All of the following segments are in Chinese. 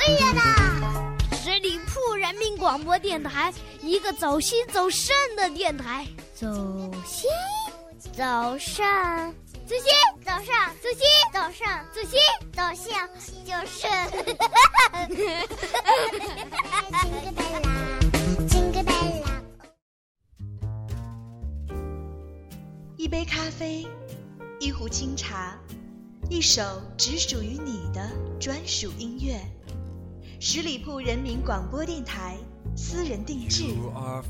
哎呀啦！十里铺人民广播电台，一个走心走肾的电台。走心，走肾，走心，走上，走心，走上，走心，走向，就是。一杯咖啡，一壶清茶，一首只属于你的专属音乐。十里铺人民广播电台，私人定制，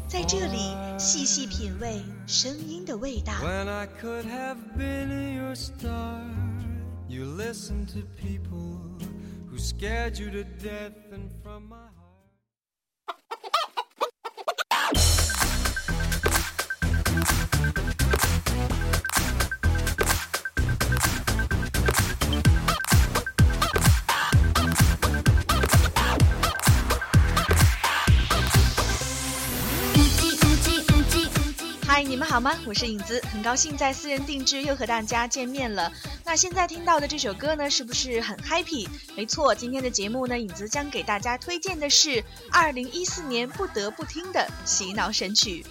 在这里细细品味声音的味道。嗨，你们好吗？我是影子，很高兴在私人定制又和大家见面了。那现在听到的这首歌呢，是不是很 happy？没错，今天的节目呢，影子将给大家推荐的是二零一四年不得不听的洗脑神曲。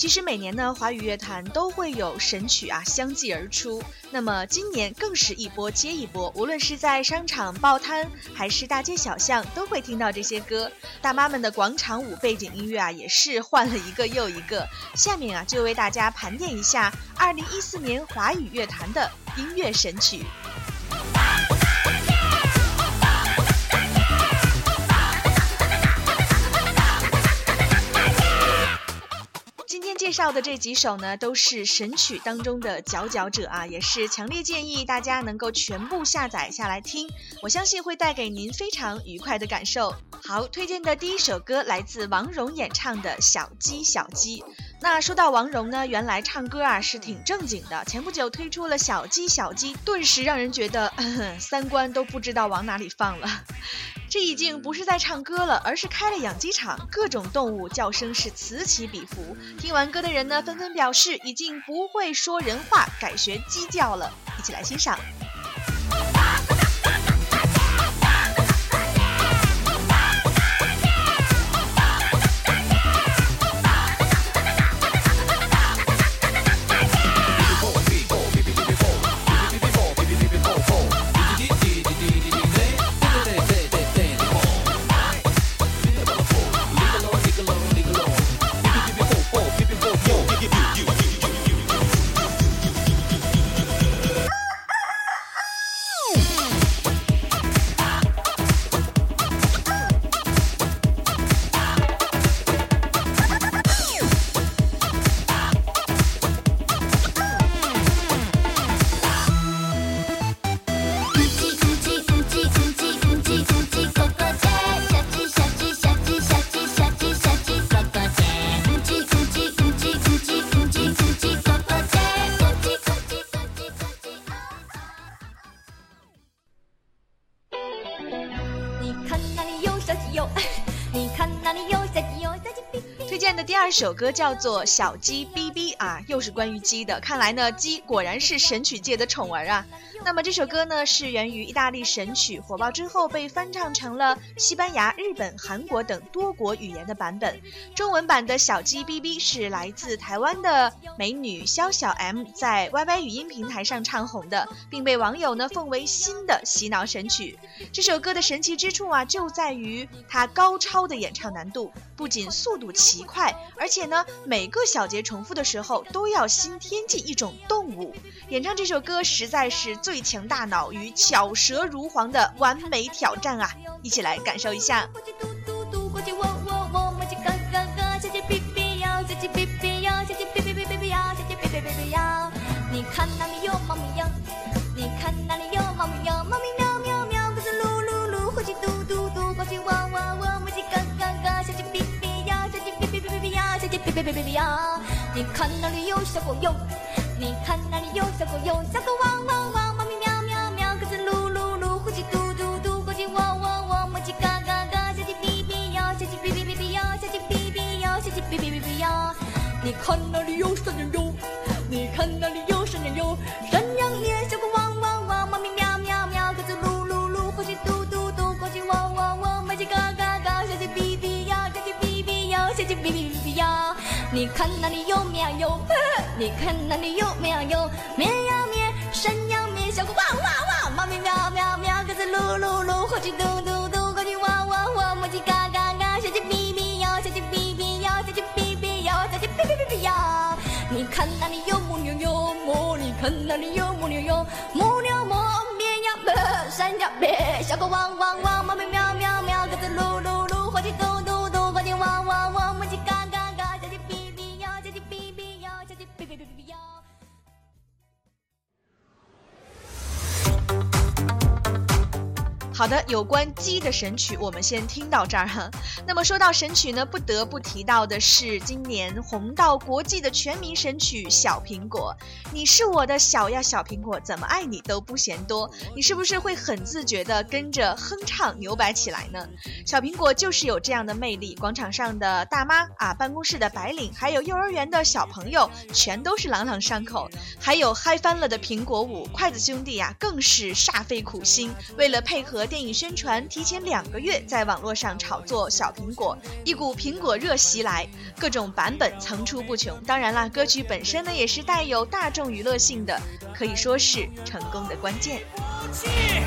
其实每年呢，华语乐坛都会有神曲啊相继而出。那么今年更是一波接一波，无论是在商场报摊，还是大街小巷，都会听到这些歌。大妈们的广场舞背景音乐啊，也是换了一个又一个。下面啊，就为大家盘点一下二零一四年华语乐坛的音乐神曲。介绍的这几首呢，都是神曲当中的佼佼者啊，也是强烈建议大家能够全部下载下来听，我相信会带给您非常愉快的感受。好，推荐的第一首歌来自王蓉演唱的《小鸡小鸡》。那说到王蓉呢，原来唱歌啊是挺正经的，前不久推出了《小鸡小鸡》，顿时让人觉得 三观都不知道往哪里放了。这已经不是在唱歌了，而是开了养鸡场，各种动物叫声是此起彼伏。听完歌的人呢，纷纷表示已经不会说人话，改学鸡叫了。一起来欣赏。第二首歌叫做《小鸡哔哔》啊，又是关于鸡的。看来呢，鸡果然是神曲界的宠儿啊。那么这首歌呢，是源于意大利神曲，火爆之后被翻唱成了西班牙、日本、韩国等多国语言的版本。中文版的小鸡哔哔是来自台湾的美女肖小 M 在 YY 语音平台上唱红的，并被网友呢奉为新的洗脑神曲。这首歌的神奇之处啊，就在于它高超的演唱难度，不仅速度奇快，而且呢每个小节重复的时候都要新添进一种动物。演唱这首歌实在是最强大脑与巧舌如簧的完美挑战啊！一起来感受一下。别别别呀。你看那里有小狗哟。你看那里有小狗，有小狗汪汪汪，猫咪喵喵喵，鸽子噜噜噜，火鸡嘟嘟嘟，公鸡汪汪汪，母鸡嘎嘎嘎，小鸡哔哔哟，小鸡哔哔哔哔哟，小鸡哔哔哟，小鸡哔哔哔哔哟。你看那里有小鸟哟，里有没有？你看那里有没有？咩呀咩，山羊咩，小狗汪汪汪，猫咪喵喵喵，鸽子噜噜噜，火鸡嘟嘟嘟，公鸡汪汪汪，母鸡嘎嘎嘎，小鸡哔哔呀，小鸡哔哔呀，小鸡哔哔呀，小鸡哔哔哔哔呀！你看那里有母牛有母，你看那里有母牛有母牛母，咩呀咩，山羊咩，小狗汪汪汪，好的，有关鸡的神曲，我们先听到这儿哈。那么说到神曲呢，不得不提到的是今年红到国际的全民神曲《小苹果》。你是我的小呀小苹果，怎么爱你都不嫌多。你是不是会很自觉地跟着哼唱扭摆起来呢？小苹果就是有这样的魅力，广场上的大妈啊，办公室的白领，还有幼儿园的小朋友，全都是朗朗上口。还有嗨翻了的苹果舞，筷子兄弟呀、更是煞费苦心，为了配合电影宣传，提前两个月在网络上炒作小苹果，一股苹果热袭来，各种版本层出不穷。当然啦，歌曲本身呢也是带有大众娱乐性的，可以说是成功的关键。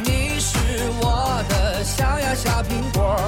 你是我的小呀小苹果，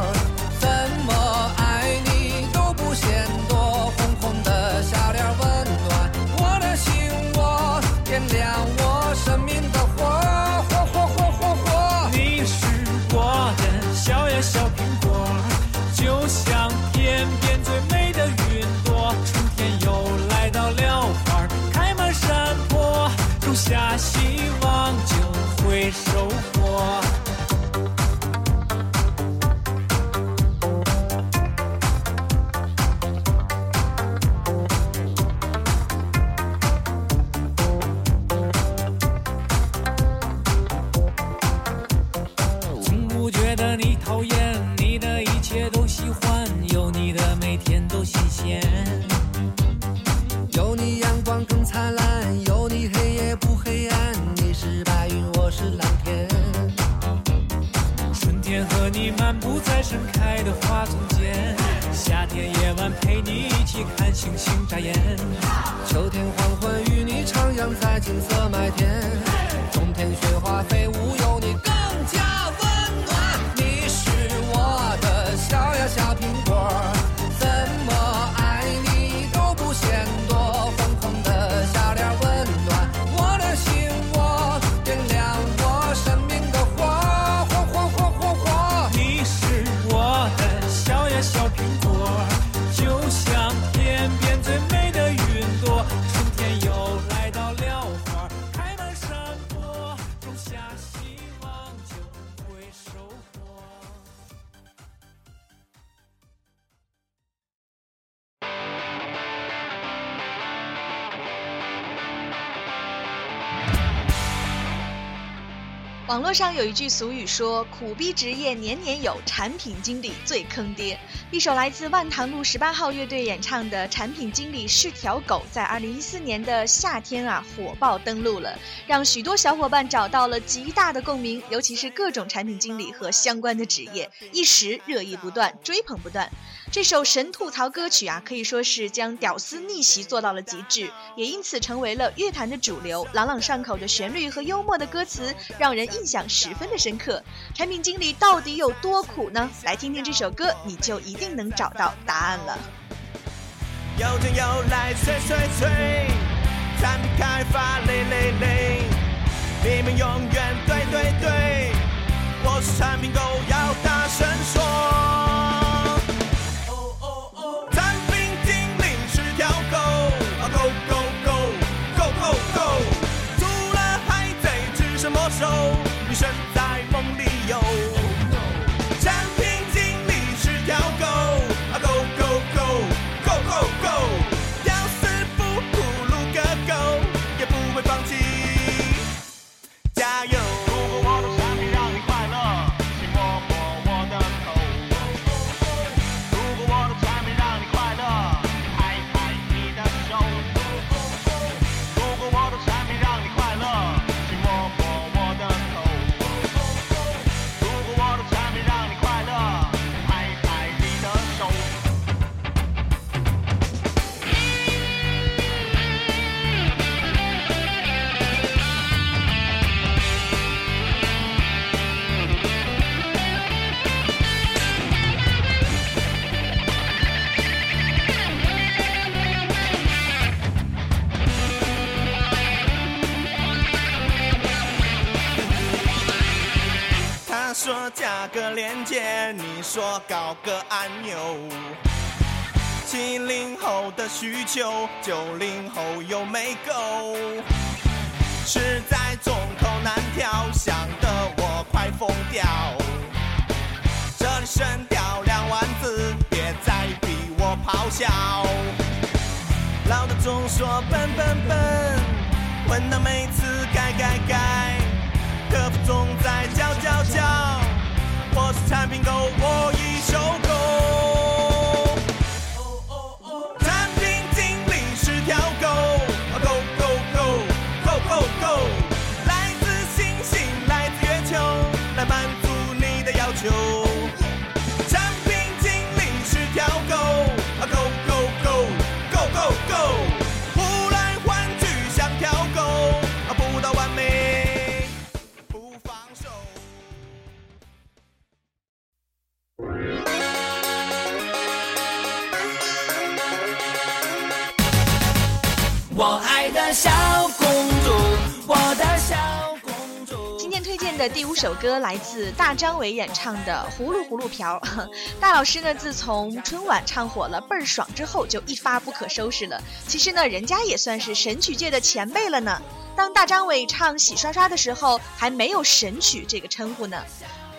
看星星眨眼。秋天黄昏与你徜徉在金色麦田，冬天雪花飞舞网络上有一句俗语说：“苦逼职业年年有，产品经理最坑爹。”一首来自万塘路十八号乐队演唱的《产品经理是条狗》，在二零一四年的夏天啊火爆登陆了，让许多小伙伴找到了极大的共鸣，尤其是各种产品经理和相关的职业，一时热议不断，追捧不断。这首神吐槽歌曲啊，可以说是将屌丝逆袭做到了极致，也因此成为了乐坛的主流。朗朗上口的旋律和幽默的歌词，让人印象十分的深刻。产品经理到底有多苦呢？来听听这首歌，你就一定能找到答案了。有天又来催催催，产品开发累累累，你们永远对对对，我是产品狗，要大声说。说加个链接？你说搞个按钮。七零后的需求，九零后又没够，实在众口难调，想得我快疯掉。这里声调两万字，别再逼我咆哮。老的总说笨笨笨，问到每次改改改，客服总在叫叫叫，我是产品狗，我一手的第五首歌来自大张伟演唱的《葫芦葫芦瓢》。大老师呢，自从春晚唱火了倍儿爽之后，就一发不可收拾了。其实呢，人家也算是神曲界的前辈了呢。当大张伟唱《洗刷刷》的时候，还没有神曲这个称呼呢。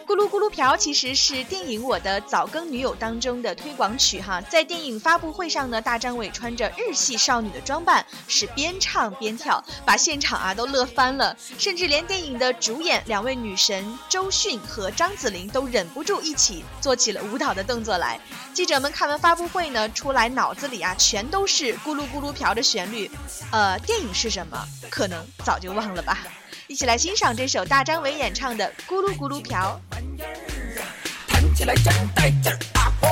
咕噜咕噜瓢其实是电影《我的早更女友》当中的推广曲哈，在电影发布会上呢，大张伟穿着日系少女的装扮，是边唱边跳，把现场啊都乐翻了，甚至连电影的主演两位女神周迅和张子琳都忍不住一起做起了舞蹈的动作来。记者们看完发布会呢，出来脑子里啊全都是咕噜咕噜瓢的旋律，呃，电影是什么？可能早就忘了吧。一起来欣赏这首大张伟演唱的《咕噜咕噜瓢》。弹起来真带劲儿啊！哦，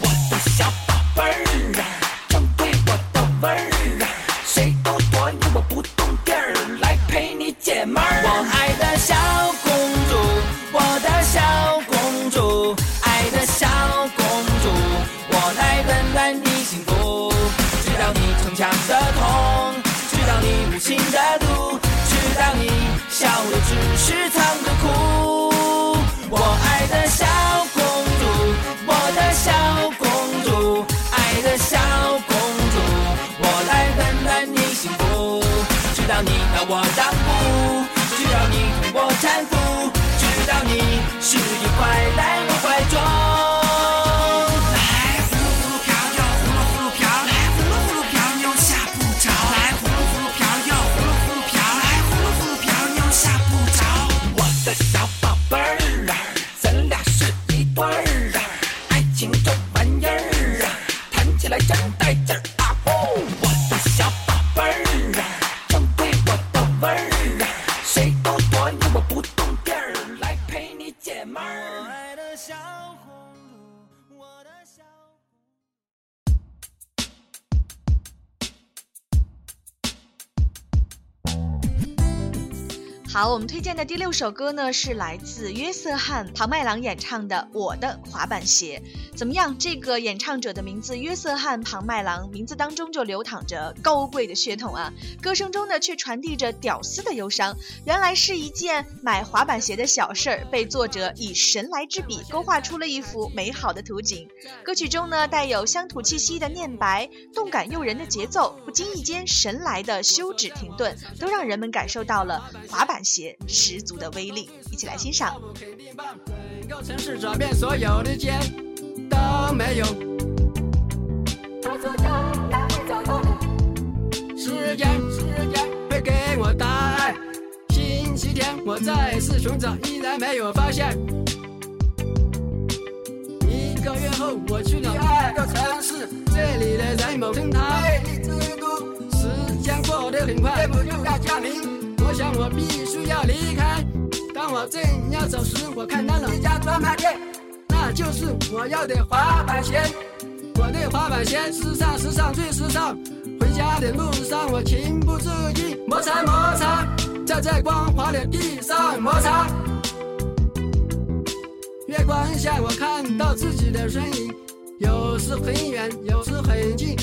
我的小宝贝儿啊，正对我的味儿笑的只是藏着哭。我爱的小公主，我的小公主，爱的小公主，我来温暖你幸福。知道你拿我让步，知道你为我搀扶，直到你是一块来小公主，我的小。好，我们推荐的第六首歌呢，是来自约瑟翰·庞麦郎演唱的《我的滑板鞋》。怎么样？这个演唱者的名字约瑟翰·庞麦郎，名字当中就流淌着高贵的血统啊，歌声中呢却传递着屌丝的忧伤。原来是一件买滑板鞋的小事儿，被作者以神来之笔勾画出了一幅美好的图景。歌曲中呢带有乡土气息的念白，动感诱人的节奏，不经意间神来的休止停顿，都让人们感受到了滑板鞋十足的威力。一起来欣赏。整个城市找遍所有的街没有。时间，时间会给我答案。星期天我再次寻找，依然没有发现。一个月后我去了第二个城市，这里的人们称他魅力之都。时间过得很快，我就该降临。我想我必须要离开。当我正要走时，我看到了一家专卖店，就是我要的滑板鞋。我的滑板鞋时尚，时尚最时尚。回家的路上，我情不自禁摩擦摩擦，在光滑的地上摩擦。月光下，我看到自己的身影，有时很远，有时很近，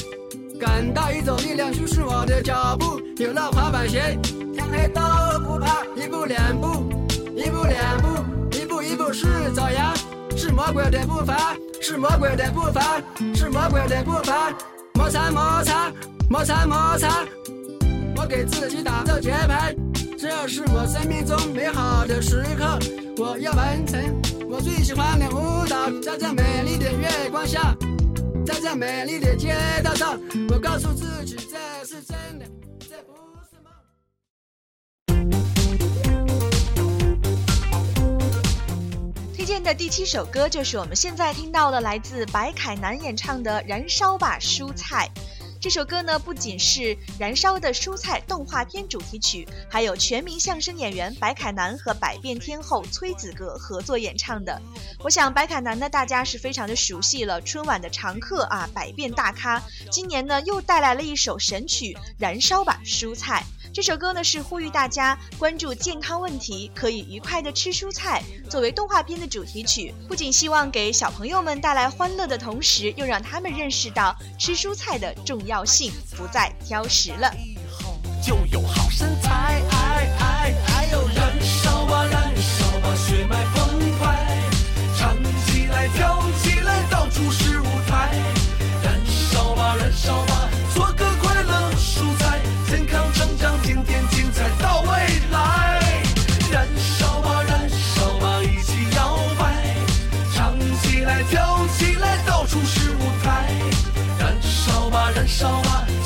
感到一种力量驱使我的脚步。有了滑板鞋，天黑都不怕，一步两步，一步两步，一步一步是爪牙，是魔鬼的步伐，是魔鬼的步伐，是魔鬼的步伐。摩擦摩擦摩擦摩擦，我给自己打着节拍，这是我生命中美好的时刻，我要完成我最喜欢的舞蹈，在这美丽的月光下，在这美丽的街道上，我告诉自己这是真的，这不荐的第七首歌就是我们现在听到的，来自白凯南演唱的《燃烧吧蔬菜》。这首歌呢，不仅是《燃烧的蔬菜》动画片主题曲，还有全民相声演员白凯南和百变天后崔子格合作演唱的。我想白凯南呢，大家是非常的熟悉了，春晚的常客啊，百变大咖。今年呢，又带来了一首神曲《燃烧吧蔬菜》。这首歌呢是呼吁大家关注健康问题，可以愉快的吃蔬菜。作为动画片的主题曲，不仅希望给小朋友们带来欢乐的同时，又让他们认识到吃蔬菜的重要性，不再挑食了。就有好身材，烧吧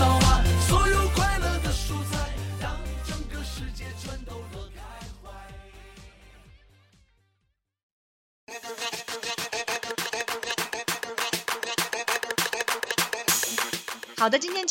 so much.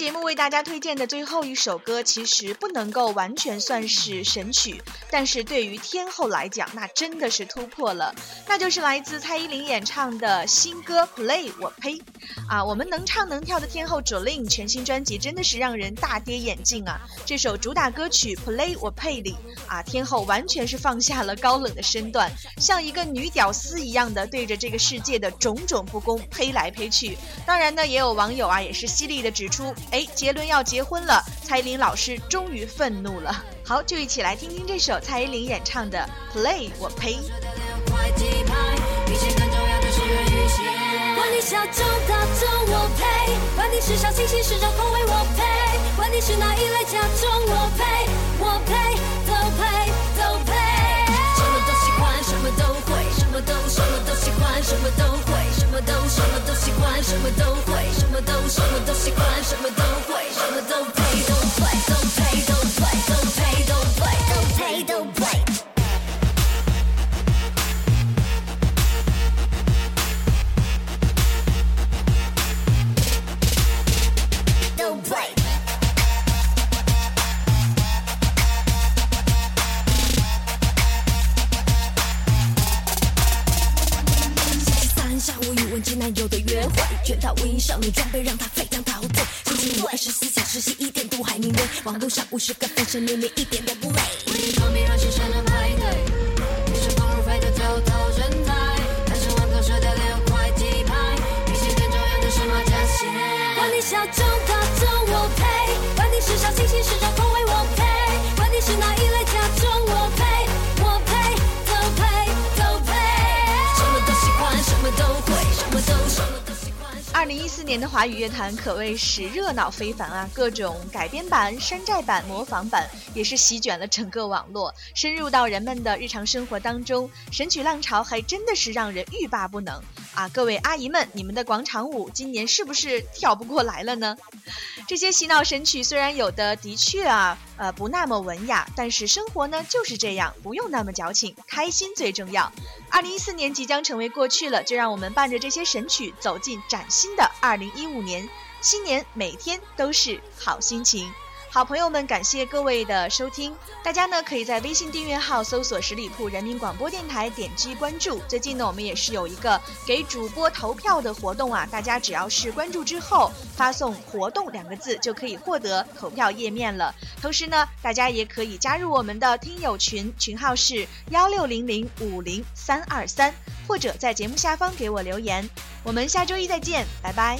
节目为大家推荐的最后一首歌，其实不能够完全算是神曲，但是对于天后来讲，那真的是突破了。那就是来自蔡依林演唱的新歌《Play》，我呸！啊，我们能唱能跳的天后 Jolin 全新专辑真的是让人大跌眼镜啊！这首主打歌曲《Play》，我呸里啊，天后完全是放下了高冷的身段，像一个女屌丝一样的对着这个世界的种种不公呸来呸去。当然呢，也有网友啊也是犀利的指出，哎，杰伦要结婚了，蔡依林老师终于愤怒了。好，就一起来听听这首蔡依林演唱的《Play》，我呸。管你小众大众我配，管你时尚清新时装口味我配，管你是哪一类假装我配，我配都配都配。什么都喜欢，什么都会，什么都什么都喜欢，什么都会，什么都什么都喜欢，什么都会，什么都什么都喜欢，什么都想念你一年的华语乐坛可谓是热闹非凡啊，各种改编版、山寨版、模仿版也是席卷了整个网络，深入到人们的日常生活当中。神曲浪潮还真的是让人欲罢不能啊！各位阿姨们，你们的广场舞今年是不是跳不过来了呢？这些洗脑神曲虽然有的的确啊，呃，不那么文雅，但是生活呢就是这样，不用那么矫情，开心最重要。二零一四年即将成为过去了，就让我们伴着这些神曲走进崭新的二零一五年。新年每天都是好心情。好朋友们，感谢各位的收听。大家呢可以在微信订阅号搜索十里铺人民广播电台，点击关注。最近呢，我们也是有一个给主播投票的活动啊，大家只要是关注之后发送“活动”两个字，就可以获得投票页面了。同时呢，大家也可以加入我们的听友群，群号是幺六零零五零三二三，或者在节目下方给我留言。我们下周一再见，拜拜。